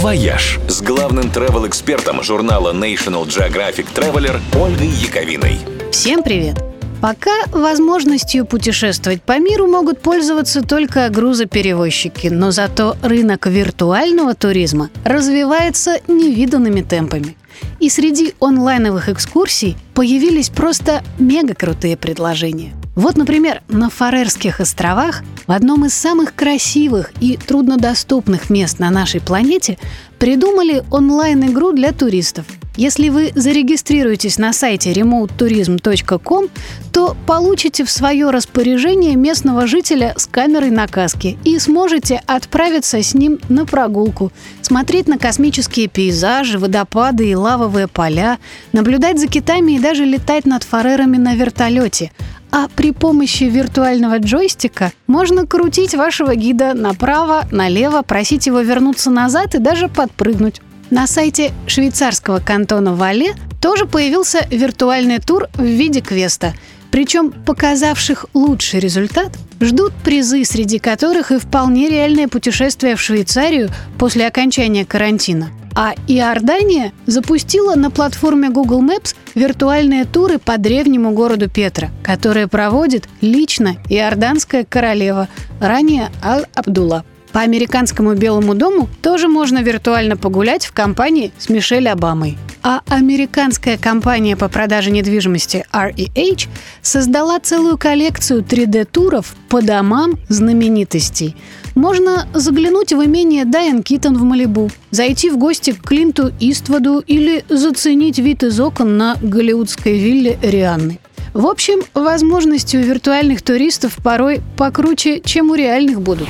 «Вояж» с главным travel-экспертом журнала National Geographic Traveler Ольгой Яковиной. Всем привет! Пока возможностью путешествовать по миру могут пользоваться только грузоперевозчики, но зато рынок виртуального туризма развивается невиданными темпами. И среди онлайновых экскурсий появились просто мега крутые предложения. Вот, например, на Фарерских островах, в одном из самых красивых и труднодоступных мест на нашей планете, придумали онлайн-игру для туристов – если вы зарегистрируетесь на сайте remoteurism.com, то получите в свое распоряжение местного жителя с камерой на каске и сможете отправиться с ним на прогулку, смотреть на космические пейзажи, водопады и лавовые поля, наблюдать за китами и даже летать над фарерами на вертолете. А при помощи виртуального джойстика можно крутить вашего гида направо, налево, просить его вернуться назад и даже подпрыгнуть. На сайте швейцарского кантона Вале тоже появился виртуальный тур в виде квеста. Причем показавших лучший результат ждут призы, среди которых и вполне реальное путешествие в Швейцарию после окончания карантина. А Иордания запустила на платформе Google Maps виртуальные туры по древнему городу Петра, которые проводит лично иорданская королева, ранее Аль-Абдулла. По американскому Белому дому тоже можно виртуально погулять в компании с Мишель Обамой. А американская компания по продаже недвижимости REH создала целую коллекцию 3D-туров по домам знаменитостей. Можно заглянуть в имение Дайан Китон в Малибу, зайти в гости к Клинту Истводу или заценить вид из окон на голливудской вилле Рианны. В общем, возможности у виртуальных туристов порой покруче, чем у реальных будут.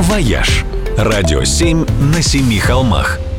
«Вояж» – радио 7 на семи холмах –